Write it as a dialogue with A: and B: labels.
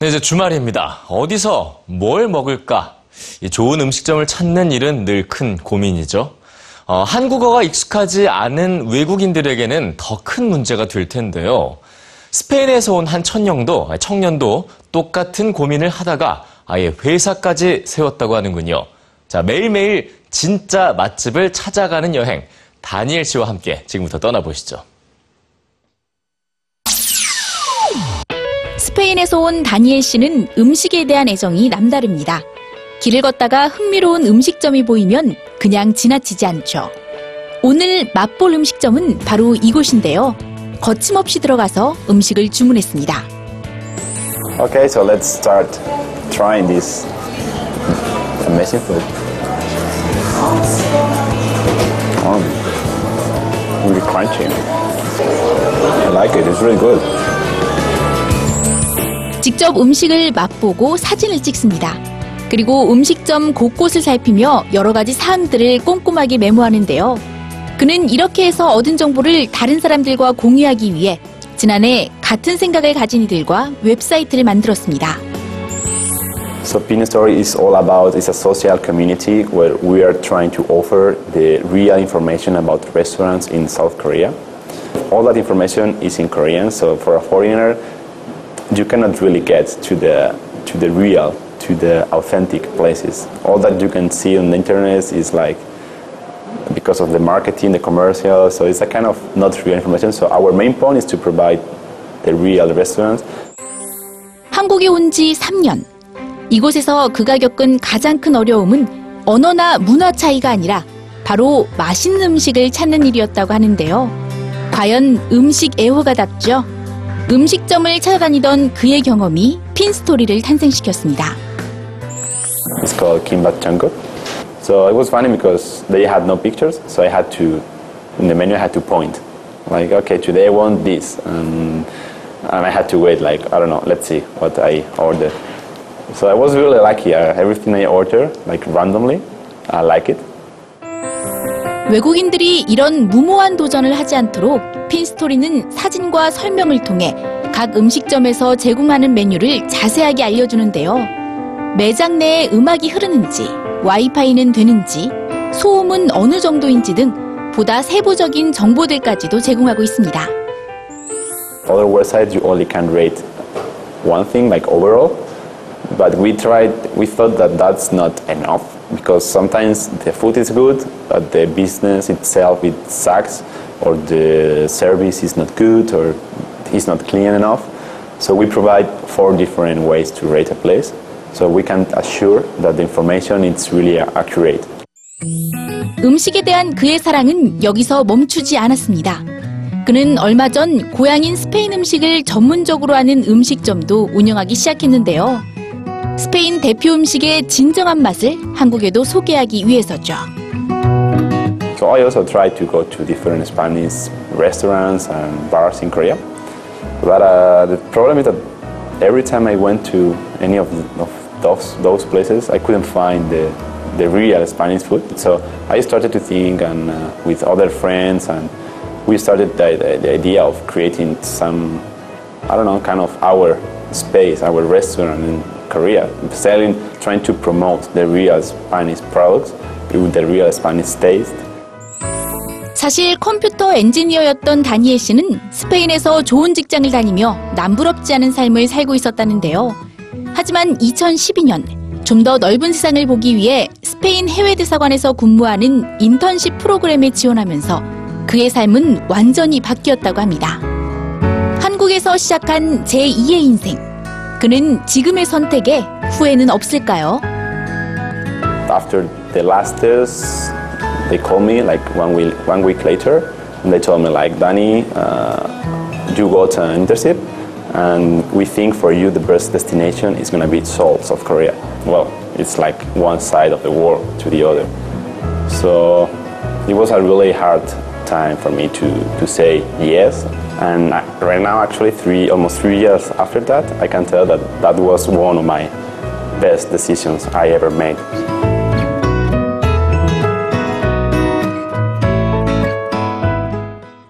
A: 네, 이제 주말입니다. 어디서 뭘 먹을까? 이 좋은 음식점을 찾는 일은 늘 큰 고민이죠. 어, 한국어가 익숙하지 않은 외국인들에게는 더 큰 문제가 될 텐데요. 스페인에서 온한 청년도, 청년도 똑같은 고민을 하다가 아예 회사까지 세웠다고 하는군요. 자, 매일매일 진짜 맛집을 찾아가는 여행. 다니엘 씨와 함께 지금부터 떠나보시죠.
B: 스페인에서 온 다니엘 씨는 음식에 대한 애정이 남다릅니다. 길을 걷다가 흥미로운 음식점이 보이면 그냥 지나치지 않죠. 오늘 맛볼 음식점은 바로 이곳인데요. 거침없이 들어가서 음식을 주문했습니다.
C: Okay, so let's start trying this amazing food. Um, really crunchy. I like it. It's really good.
B: 직접 음식을 맛보고 사진을 찍습니다. 그리고 음식점 곳곳을 살피며 여러 가지 사항들을 꼼꼼하게 메모하는데요. 그는 이렇게 해서 얻은 정보를 다른 사람들과 공유하기 위해 지난해 같은 생각을 가진 이들과 웹사이트를 만들었습니다.
C: So Pin Story is all about it's a social community where we are trying to offer the real information about restaurants in South Korea. All that information is in Korean, so for a foreigner, you cannot really get to the to the real, to the authentic places. All that you can see on the internet is like because of the marketing, the commercial, so it's a kind of not real information. So our main point is to provide the real restaurants
B: 한국에 온 지 3년. 이곳에서 그가 겪은 가장 큰 어려움은 언어나 문화 차이가 아니라 바로 맛있는 음식을 찾는 일이었다고 하는데요. 과연 음식 애호가답죠? 음식점을 찾아다니던 그의 경험이 핀스토리를 탄생시켰습니다.
C: It's called Kimbap Chango. So it was funny because they had no pictures, so I had to, in the menu, I had to point. Like, okay, today I want this. And, and I had to wait, like, I don't know, let's see what I ordered. So I was really lucky. Uh, everything I ordered, like randomly, I like it.
B: 외국인들이 이런 무모한 도전을 하지 않도록 핀스토리는 사진과 설명을 통해 각 음식점에서 제공하는 메뉴를 자세하게 알려주는데요. 매장 내에 음악이 흐르는지, 와이파이는 되는지, 소음은 어느 정도인지 등 보다 세부적인 정보들까지도 제공하고 있습니다.
C: Other websites, you only can rate one thing, like overall. But we tried, we thought that that's not enough because sometimes the food is good, but the business itself it sucks, or the service is not good, or is not clean enough. So we provide four different ways to rate a place, so we can assure that the information is really accurate.
B: 음식에 대한 그의 사랑은 여기서 멈추지 않았습니다. 그는 얼마 전 고향인 스페인 음식을 전문적으로 하는 음식점도 운영하기 시작했는데요. 스페인 대표 음식의 진정한 맛을 한국에도 소개하기 위해서죠.
C: So I also tried to go to different Spanish restaurants and bars in Korea. But uh, the problem is that every time I went to any of, the, of those, those places, I couldn't find the, the real Spanish food. So I started to think and uh, with other friends and we started the, the, the idea of creating some, I don't know, kind of our space, our restaurant in Korea, selling, trying to promote the real Spanish products with the real Spanish taste.
B: 사실 컴퓨터 엔지니어였던 다니엘 씨는 스페인에서 좋은 직장을 다니며 남부럽지 않은 삶을 살고 있었다는데요. 하지만 2012년 좀 더 넓은 세상을 보기 위해 스페인 해외 대사관에서 근무하는 인턴십 프로그램에 지원하면서 그의 삶은 완전히 바뀌었다고 합니다. 한국에서 시작한 제2의 인생. 그는 지금의 선택에 후회는 없을까요?
C: after the last test, they called me like one week, one week later, and they told me like, Danny, uh, you got an internship, and we think for you the best destination is going to be Seoul, South Korea. Well, it's like one side of the world to the other. So it was a really hard time for me to, to say yes. And I- right now, actually, three almost three years after that, I can tell that that was one of my best decisions I ever made.